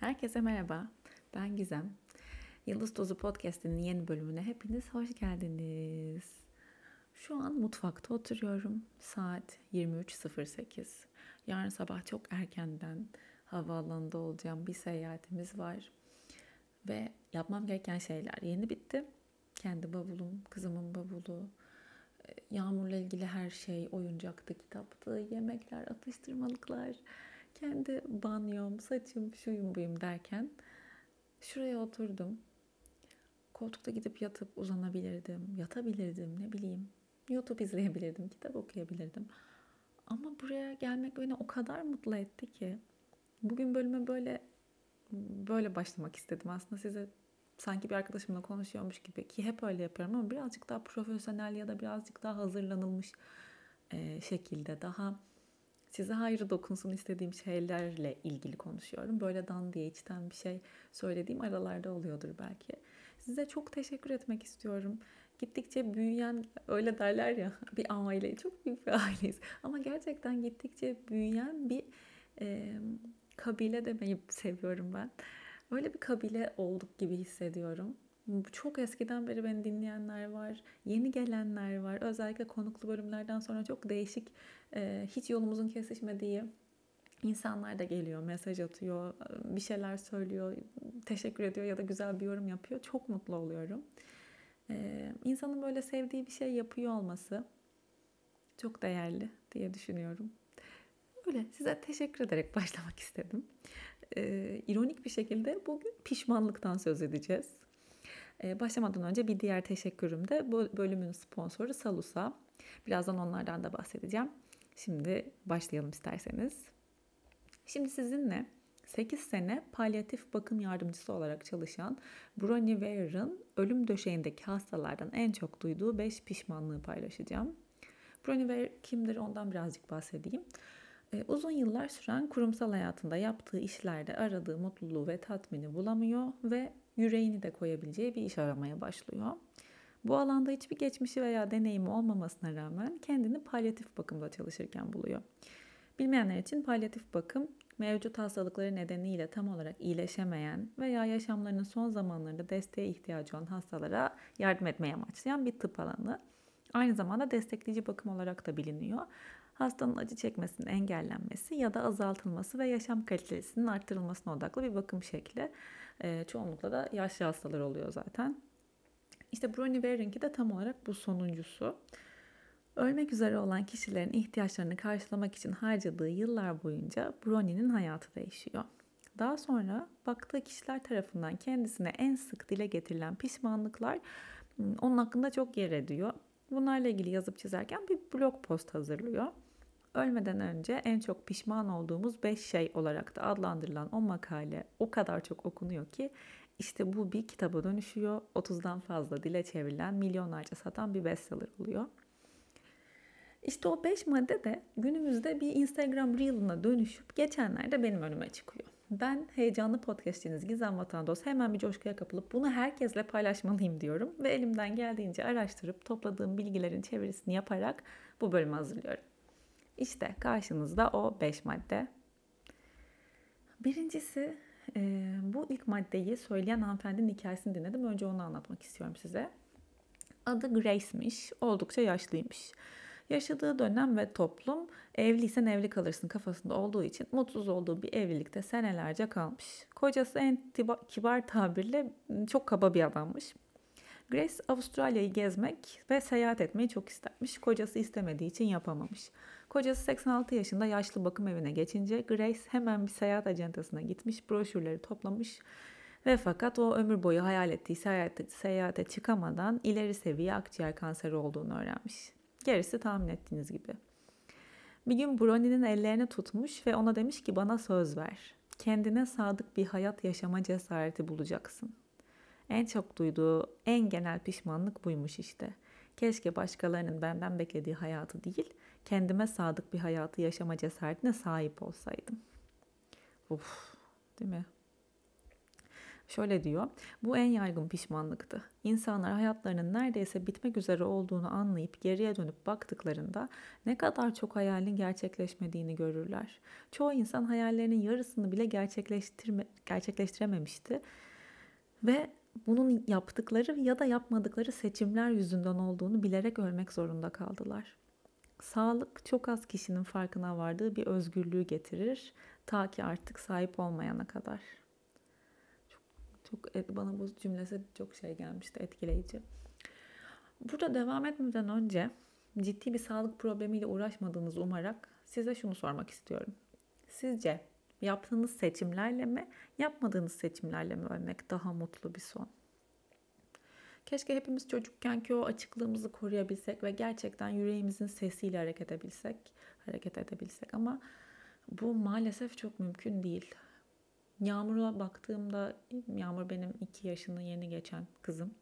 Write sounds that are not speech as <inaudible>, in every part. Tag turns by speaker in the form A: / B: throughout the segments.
A: Herkese merhaba. Ben Gizem. Yıldız Tozu Podcast'inin yeni bölümüne hepiniz hoş geldiniz. Şu an mutfakta oturuyorum. Saat 23.08. Yarın sabah çok erkenden havaalanında olacağım. Bir seyahatimiz var. Ve yapmam gereken şeyler yeni bitti. Kendi bavulum, kızımın bavulu, e, Yağmur'la ilgili her şey, oyuncaktı, kitaptı, yemekler, atıştırmalıklar, kendi banyom, saçım, şuyum buyum derken şuraya oturdum. Koltukta gidip yatıp uzanabilirdim, yatabilirdim, ne bileyim. YouTube izleyebilirdim, kitap okuyabilirdim. Ama buraya gelmek beni o kadar mutlu etti ki. Bugün bölüme böyle böyle başlamak istedim. Aslında size sanki bir arkadaşımla konuşuyormuş gibi ki hep öyle yapıyorum ama birazcık daha profesyonel ya da birazcık daha hazırlanılmış şekilde daha size hayrı dokunsun istediğim şeylerle ilgili konuşuyorum. Böyle dan diye içten bir şey söylediğim aralarda oluyordur belki. Size çok teşekkür etmek istiyorum. Gittikçe büyüyen, öyle derler ya <laughs> bir aile, çok büyük bir aileyiz. Ama gerçekten gittikçe büyüyen bir e, kabile demeyi seviyorum ben. Öyle bir kabile olduk gibi hissediyorum. Çok eskiden beri beni dinleyenler var, yeni gelenler var. Özellikle konuklu bölümlerden sonra çok değişik, hiç yolumuzun kesişmediği insanlar da geliyor, mesaj atıyor, bir şeyler söylüyor, teşekkür ediyor ya da güzel bir yorum yapıyor. Çok mutlu oluyorum. İnsanın böyle sevdiği bir şey yapıyor olması çok değerli diye düşünüyorum. Öyle size teşekkür ederek <laughs> başlamak istedim. Ee, ironik bir şekilde bugün pişmanlıktan söz edeceğiz. Ee, başlamadan önce bir diğer teşekkürüm de bu bölümün sponsoru Salusa. Birazdan onlardan da bahsedeceğim. Şimdi başlayalım isterseniz. Şimdi sizinle 8 sene palyatif bakım yardımcısı olarak çalışan Bronnie Ware'ın ölüm döşeğindeki hastalardan en çok duyduğu 5 pişmanlığı paylaşacağım. Bronnie Ware kimdir ondan birazcık bahsedeyim. Ee, uzun yıllar süren kurumsal hayatında yaptığı işlerde aradığı mutluluğu ve tatmini bulamıyor ve yüreğini de koyabileceği bir iş aramaya başlıyor. Bu alanda hiçbir geçmişi veya deneyimi olmamasına rağmen kendini palyatif bakımda çalışırken buluyor. Bilmeyenler için palyatif bakım mevcut hastalıkları nedeniyle tam olarak iyileşemeyen veya yaşamlarının son zamanlarında desteğe ihtiyacı olan hastalara yardım etmeye amaçlayan bir tıp alanı. Aynı zamanda destekleyici bakım olarak da biliniyor. Hastanın acı çekmesinin engellenmesi ya da azaltılması ve yaşam kalitesinin arttırılmasına odaklı bir bakım şekli. E, çoğunlukla da yaşlı hastalar oluyor zaten. İşte Bronnie Waring'i de tam olarak bu sonuncusu. Ölmek üzere olan kişilerin ihtiyaçlarını karşılamak için harcadığı yıllar boyunca Bronnie'nin hayatı değişiyor. Daha sonra baktığı kişiler tarafından kendisine en sık dile getirilen pişmanlıklar hmm, onun hakkında çok yer ediyor. Bunlarla ilgili yazıp çizerken bir blog post hazırlıyor. Ölmeden önce en çok pişman olduğumuz 5 şey olarak da adlandırılan o makale o kadar çok okunuyor ki işte bu bir kitaba dönüşüyor. 30'dan fazla dile çevrilen, milyonlarca satan bir bestseller oluyor. İşte o 5 madde de günümüzde bir Instagram Reel'ına dönüşüp geçenlerde benim önüme çıkıyor. Ben heyecanlı podcastçiniz Gizem Vatandos hemen bir coşkuya kapılıp bunu herkesle paylaşmalıyım diyorum. Ve elimden geldiğince araştırıp topladığım bilgilerin çevirisini yaparak bu bölümü hazırlıyorum. İşte karşınızda o 5 madde. Birincisi e, bu ilk maddeyi söyleyen hanımefendinin hikayesini dinledim. Önce onu anlatmak istiyorum size. Adı Grace'miş. Oldukça yaşlıymış. Yaşadığı dönem ve toplum evliysen evli kalırsın kafasında olduğu için mutsuz olduğu bir evlilikte senelerce kalmış. Kocası en kibar tabirle çok kaba bir adammış. Grace Avustralya'yı gezmek ve seyahat etmeyi çok istermiş. Kocası istemediği için yapamamış. Kocası 86 yaşında yaşlı bakım evine geçince Grace hemen bir seyahat ajantasına gitmiş, broşürleri toplamış ve fakat o ömür boyu hayal ettiği seyahate, seyahate çıkamadan ileri seviye akciğer kanseri olduğunu öğrenmiş. Gerisi tahmin ettiğiniz gibi. Bir gün Brony'nin ellerini tutmuş ve ona demiş ki bana söz ver. Kendine sadık bir hayat yaşama cesareti bulacaksın. En çok duyduğu en genel pişmanlık buymuş işte. Keşke başkalarının benden beklediği hayatı değil, kendime sadık bir hayatı yaşama cesaretine sahip olsaydım. Uf, değil mi? Şöyle diyor, bu en yaygın pişmanlıktı. İnsanlar hayatlarının neredeyse bitmek üzere olduğunu anlayıp geriye dönüp baktıklarında ne kadar çok hayalin gerçekleşmediğini görürler. Çoğu insan hayallerinin yarısını bile gerçekleştirme, gerçekleştirememişti ve bunun yaptıkları ya da yapmadıkları seçimler yüzünden olduğunu bilerek ölmek zorunda kaldılar. Sağlık çok az kişinin farkına vardığı bir özgürlüğü getirir ta ki artık sahip olmayana kadar. Çok, çok bana bu cümlesi çok şey gelmişti, etkileyici. Burada devam etmeden önce ciddi bir sağlık problemiyle uğraşmadığınızı umarak size şunu sormak istiyorum. Sizce yaptığınız seçimlerle mi, yapmadığınız seçimlerle mi ölmek daha mutlu bir son? Keşke hepimiz çocukken ki o açıklığımızı koruyabilsek ve gerçekten yüreğimizin sesiyle hareket edebilsek, hareket edebilsek ama bu maalesef çok mümkün değil. Yağmur'a baktığımda, Yağmur benim iki yaşını yeni geçen kızım.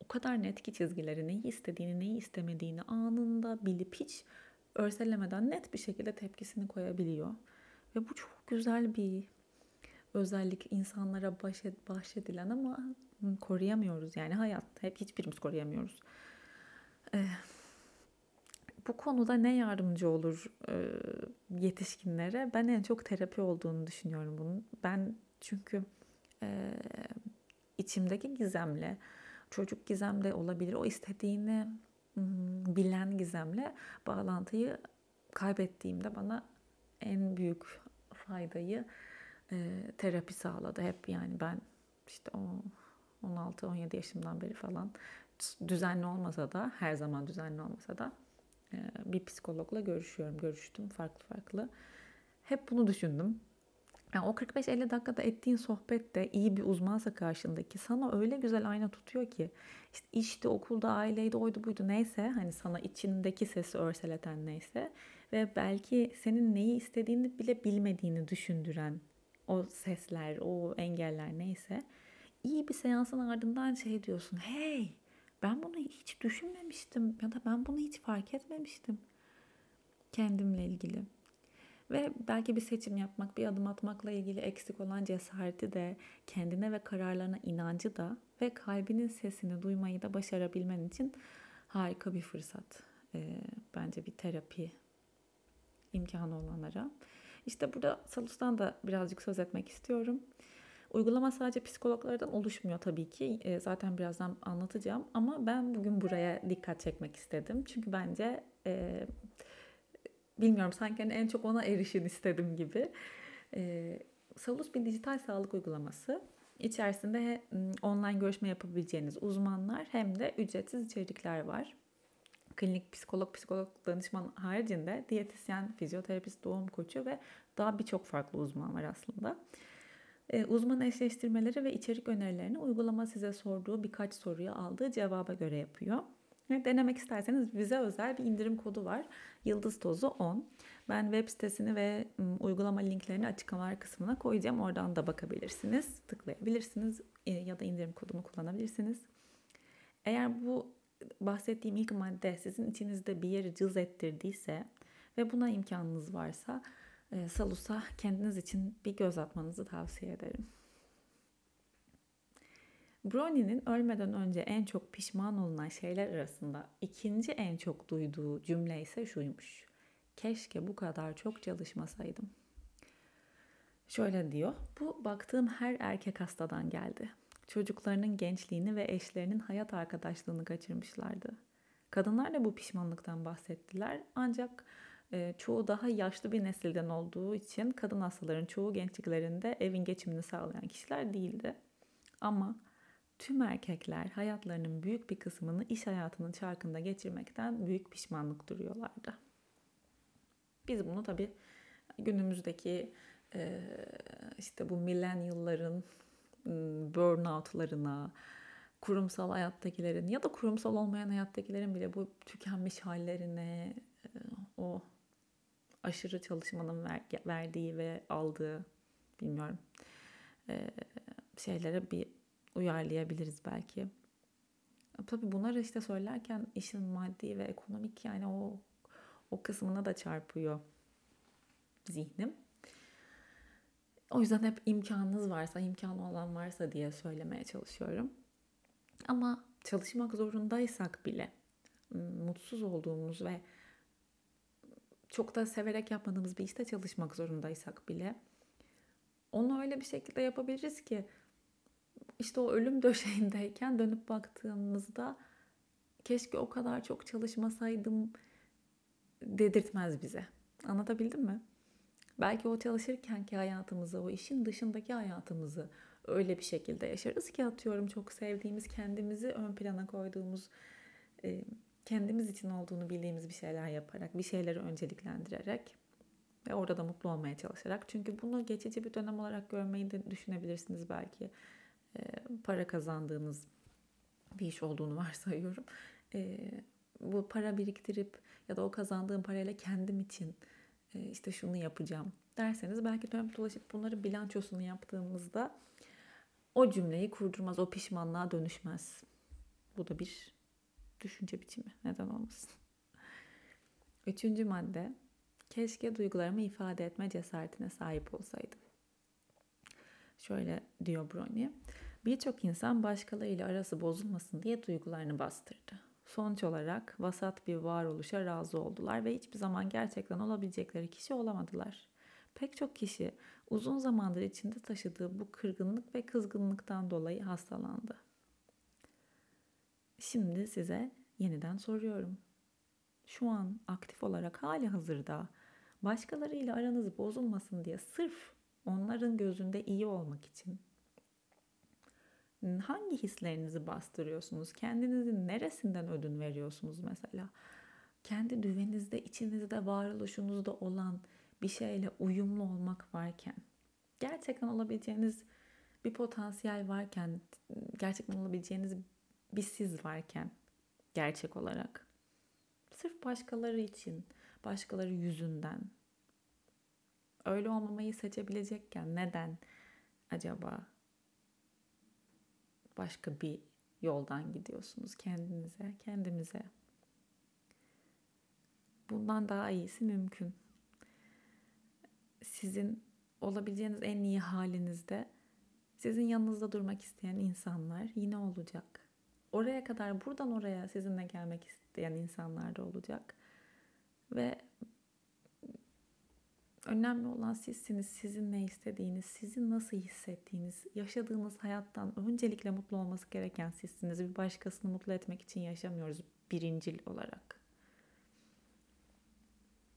A: O kadar net ki çizgileri neyi istediğini, neyi istemediğini anında bilip hiç örselemeden net bir şekilde tepkisini koyabiliyor. Ve bu çok güzel bir özellik insanlara bahşedilen ama koruyamıyoruz yani hayat hep hiçbirimiz koruyamıyoruz. Ee, bu konuda ne yardımcı olur e, yetişkinlere? Ben en çok terapi olduğunu düşünüyorum bunun. Ben çünkü e, içimdeki gizemle, çocuk gizemde olabilir. O istediğini bilen gizemle bağlantıyı kaybettiğimde bana en büyük faydayı e, terapi sağladı. Hep yani ben işte o 16-17 yaşımdan beri falan düzenli olmasa da her zaman düzenli olmasa da e, bir psikologla görüşüyorum. Görüştüm farklı farklı. Hep bunu düşündüm. Yani o 45-50 dakikada ettiğin sohbet de iyi bir uzmansa karşındaki sana öyle güzel ayna tutuyor ki işte işte okulda aileydi oydu buydu neyse hani sana içindeki sesi örseleten neyse ve belki senin neyi istediğini bile bilmediğini düşündüren o sesler, o engeller neyse iyi bir seansın ardından şey diyorsun. Hey ben bunu hiç düşünmemiştim ya da ben bunu hiç fark etmemiştim kendimle ilgili. Ve belki bir seçim yapmak, bir adım atmakla ilgili eksik olan cesareti de, kendine ve kararlarına inancı da ve kalbinin sesini duymayı da başarabilmen için harika bir fırsat. Ee, bence bir terapi imkanı olanlara. İşte burada Salus'tan da birazcık söz etmek istiyorum. Uygulama sadece psikologlardan oluşmuyor tabii ki. E, zaten birazdan anlatacağım. Ama ben bugün buraya dikkat çekmek istedim. Çünkü bence e, bilmiyorum sanki hani en çok ona erişin istedim gibi. E, Salus bir dijital sağlık uygulaması. İçerisinde online görüşme yapabileceğiniz uzmanlar hem de ücretsiz içerikler var. Klinik psikolog, psikolog danışman haricinde diyetisyen, fizyoterapist, doğum koçu ve daha birçok farklı uzman var aslında. E, uzman eşleştirmeleri ve içerik önerilerini uygulama size sorduğu birkaç soruya aldığı cevaba göre yapıyor. Denemek isterseniz bize özel bir indirim kodu var. Yıldız tozu 10. Ben web sitesini ve uygulama linklerini açıklamalar kısmına koyacağım. Oradan da bakabilirsiniz, tıklayabilirsiniz e, ya da indirim kodunu kullanabilirsiniz. Eğer bu bahsettiğim ilk madde sizin içinizde bir yeri cız ettirdiyse ve buna imkanınız varsa e, Salus'a kendiniz için bir göz atmanızı tavsiye ederim. Brownie'nin ölmeden önce en çok pişman olunan şeyler arasında ikinci en çok duyduğu cümle ise şuymuş. Keşke bu kadar çok çalışmasaydım. Şöyle diyor. Bu baktığım her erkek hastadan geldi. Çocuklarının gençliğini ve eşlerinin hayat arkadaşlığını kaçırmışlardı. Kadınlar da bu pişmanlıktan bahsettiler. Ancak e, çoğu daha yaşlı bir nesilden olduğu için kadın hastaların çoğu gençliklerinde evin geçimini sağlayan kişiler değildi. Ama tüm erkekler hayatlarının büyük bir kısmını iş hayatının çarkında geçirmekten büyük pişmanlık duruyorlardı. Biz bunu tabii günümüzdeki e, işte bu millennial'ların burnout'larına, kurumsal hayattakilerin ya da kurumsal olmayan hayattakilerin bile bu tükenmiş hallerine, o aşırı çalışmanın ver, verdiği ve aldığı bilmiyorum şeylere bir uyarlayabiliriz belki. Tabii bunları işte söylerken işin maddi ve ekonomik yani o o kısmına da çarpıyor zihnim. O yüzden hep imkanınız varsa, imkanı olan varsa diye söylemeye çalışıyorum. Ama çalışmak zorundaysak bile mutsuz olduğumuz ve çok da severek yapmadığımız bir işte çalışmak zorundaysak bile onu öyle bir şekilde yapabiliriz ki işte o ölüm <laughs> döşeğindeyken dönüp baktığımızda keşke o kadar çok çalışmasaydım dedirtmez bize. Anlatabildim mi? Belki o çalışırkenki hayatımızı, o işin dışındaki hayatımızı öyle bir şekilde yaşarız ki atıyorum çok sevdiğimiz, kendimizi ön plana koyduğumuz, e, kendimiz için olduğunu bildiğimiz bir şeyler yaparak, bir şeyleri önceliklendirerek ve orada da mutlu olmaya çalışarak. Çünkü bunu geçici bir dönem olarak görmeyi de düşünebilirsiniz belki. E, para kazandığınız bir iş olduğunu <laughs> varsayıyorum. E, bu para biriktirip ya da o kazandığım parayla kendim için işte şunu yapacağım derseniz belki dönüp dolaşıp bunları bilançosunu yaptığımızda o cümleyi kurdurmaz, o pişmanlığa dönüşmez. Bu da bir düşünce biçimi. Neden olmasın? <laughs> Üçüncü madde. Keşke duygularımı ifade etme cesaretine sahip olsaydım. Şöyle diyor Brony. Birçok insan başkalarıyla arası bozulmasın diye duygularını bastırdı. Sonuç olarak vasat bir varoluşa razı oldular ve hiçbir zaman gerçekten olabilecekleri kişi olamadılar. Pek çok kişi uzun zamandır içinde taşıdığı bu kırgınlık ve kızgınlıktan dolayı hastalandı. Şimdi size yeniden soruyorum. Şu an aktif olarak hali hazırda başkalarıyla aranız bozulmasın diye sırf onların gözünde iyi olmak için hangi hislerinizi bastırıyorsunuz? Kendinizin neresinden ödün veriyorsunuz mesela? Kendi düveninizde, içinizde, varoluşunuzda olan bir şeyle uyumlu olmak varken, gerçekten olabileceğiniz bir potansiyel varken, gerçekten olabileceğiniz bir siz varken gerçek olarak sırf başkaları için, başkaları yüzünden öyle olmamayı seçebilecekken neden acaba başka bir yoldan gidiyorsunuz kendinize, kendimize? Bundan daha iyisi mümkün sizin olabileceğiniz en iyi halinizde sizin yanınızda durmak isteyen insanlar yine olacak. Oraya kadar buradan oraya sizinle gelmek isteyen insanlar da olacak. Ve önemli olan sizsiniz. Sizin ne istediğiniz, sizin nasıl hissettiğiniz, yaşadığınız hayattan öncelikle mutlu olması gereken sizsiniz. Bir başkasını mutlu etmek için yaşamıyoruz birincil olarak.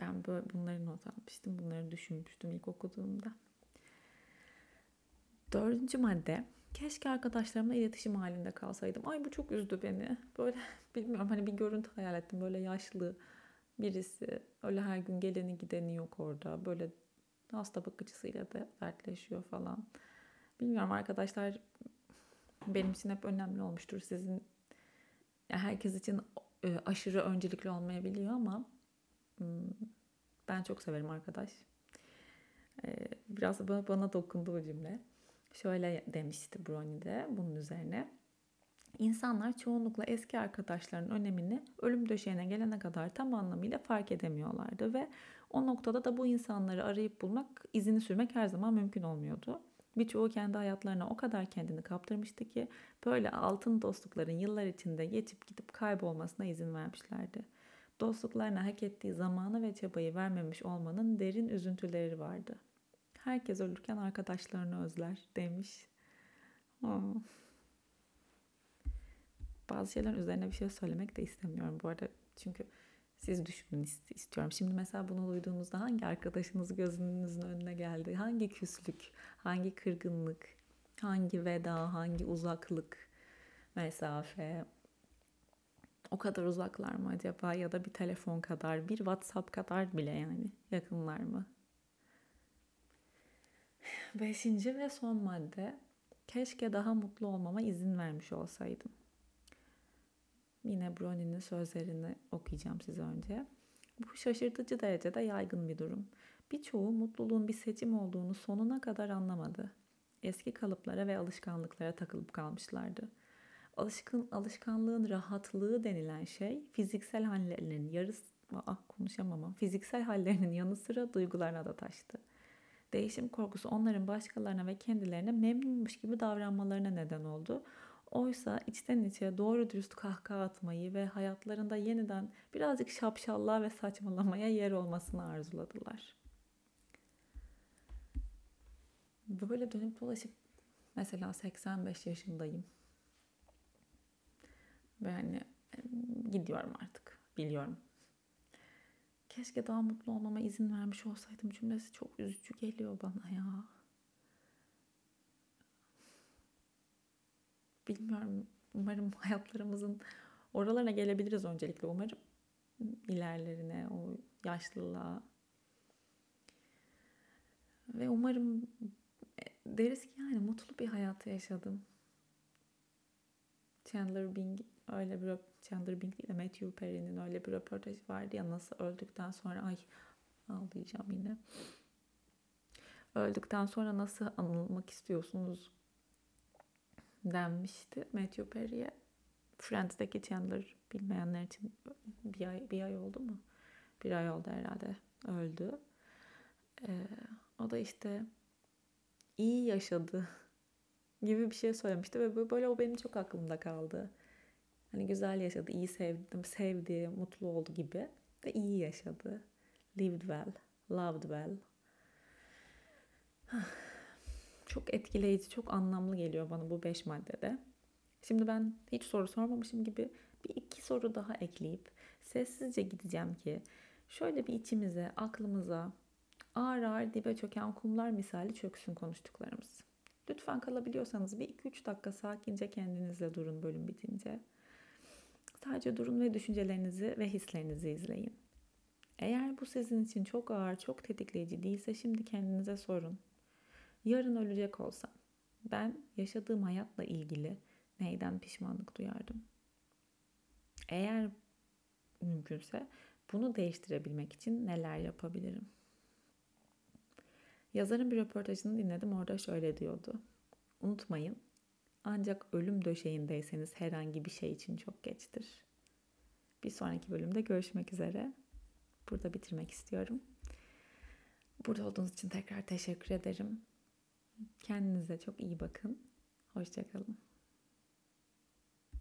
A: Ben böyle bunları not almıştım. Bunları düşünmüştüm ilk okuduğumda. Dördüncü madde. Keşke arkadaşlarımla iletişim halinde kalsaydım. Ay bu çok üzdü beni. Böyle <laughs> bilmiyorum hani bir görüntü hayal ettim. Böyle yaşlı birisi. Öyle her gün geleni gideni yok orada. Böyle hasta bakıcısıyla da dertleşiyor falan. Bilmiyorum arkadaşlar benim için hep önemli olmuştur. Sizin herkes için e, aşırı öncelikli olmayabiliyor ama hmm, ben çok severim arkadaş. Ee, biraz bana, dokundu bu cümle. Şöyle demişti Brony de bunun üzerine. İnsanlar çoğunlukla eski arkadaşlarının önemini ölüm döşeğine gelene kadar tam anlamıyla fark edemiyorlardı ve o noktada da bu insanları arayıp bulmak, izini sürmek her zaman mümkün olmuyordu. Birçoğu kendi hayatlarına o kadar kendini kaptırmıştı ki böyle altın dostlukların yıllar içinde geçip gidip kaybolmasına izin vermişlerdi dostluklarına hak ettiği zamanı ve çabayı vermemiş olmanın derin üzüntüleri vardı. Herkes ölürken arkadaşlarını özler demiş. Oh. Bazı şeyler üzerine bir şey söylemek de istemiyorum bu arada. Çünkü siz düşünün istiyorum. Şimdi mesela bunu duyduğunuzda hangi arkadaşınız gözünüzün önüne geldi? Hangi küslük, hangi kırgınlık, hangi veda, hangi uzaklık, mesafe, o kadar uzaklar mı acaba ya da bir telefon kadar, bir WhatsApp kadar bile yani yakınlar mı? Beşinci ve son madde. Keşke daha mutlu olmama izin vermiş olsaydım. Yine Brony'nin sözlerini okuyacağım size önce. Bu şaşırtıcı derecede yaygın bir durum. Birçoğu mutluluğun bir seçim olduğunu sonuna kadar anlamadı. Eski kalıplara ve alışkanlıklara takılıp kalmışlardı alışkın alışkanlığın rahatlığı denilen şey fiziksel hallerinin yarısı ah konuşamam fiziksel hallerinin yanı sıra duygularına da taştı. Değişim korkusu onların başkalarına ve kendilerine memnunmuş gibi davranmalarına neden oldu. Oysa içten içe doğru dürüst kahkaha atmayı ve hayatlarında yeniden birazcık şapşallığa ve saçmalamaya yer olmasını arzuladılar. Böyle dönüp dolaşıp mesela 85 yaşındayım. Ve hani gidiyorum artık. Biliyorum. Keşke daha mutlu olmama izin vermiş olsaydım cümlesi çok üzücü geliyor bana ya. Bilmiyorum. Umarım <laughs> hayatlarımızın oralarına gelebiliriz öncelikle. Umarım ilerlerine, o yaşlılığa. Ve umarım deriz ki yani mutlu bir hayatı yaşadım. Chandler Bing öyle bir Chandler Bing değil de Matthew Perry'nin öyle bir röportajı vardı ya nasıl öldükten sonra ay ağlayacağım yine. Öldükten sonra nasıl anılmak istiyorsunuz denmişti Matthew Perry'e. Friends'deki Chandler bilmeyenler için bir ay, bir ay oldu mu? Bir ay oldu herhalde öldü. Ee, o da işte iyi yaşadı gibi bir şey söylemişti ve böyle o benim çok aklımda kaldı. Hani güzel yaşadı, iyi sevdim, sevdi, mutlu oldu gibi ve iyi yaşadı. Lived well, loved well. Çok etkileyici, çok anlamlı geliyor bana bu beş maddede. Şimdi ben hiç soru sormamışım gibi bir iki soru daha ekleyip sessizce gideceğim ki şöyle bir içimize, aklımıza ağır ağır dibe çöken kumlar misali çöksün konuştuklarımız. Lütfen kalabiliyorsanız bir iki üç dakika sakince kendinizle durun bölüm bitince. Sadece durun ve düşüncelerinizi ve hislerinizi izleyin. Eğer bu sizin için çok ağır, çok tetikleyici değilse şimdi kendinize sorun. Yarın ölecek olsam ben yaşadığım hayatla ilgili neyden pişmanlık duyardım? Eğer mümkünse bunu değiştirebilmek için neler yapabilirim? Yazarın bir röportajını dinledim. Orada şöyle diyordu. Unutmayın, ancak ölüm döşeğindeyseniz herhangi bir şey için çok geçtir. Bir sonraki bölümde görüşmek üzere. Burada bitirmek istiyorum. Burada olduğunuz için tekrar teşekkür ederim. Kendinize çok iyi bakın. Hoşçakalın.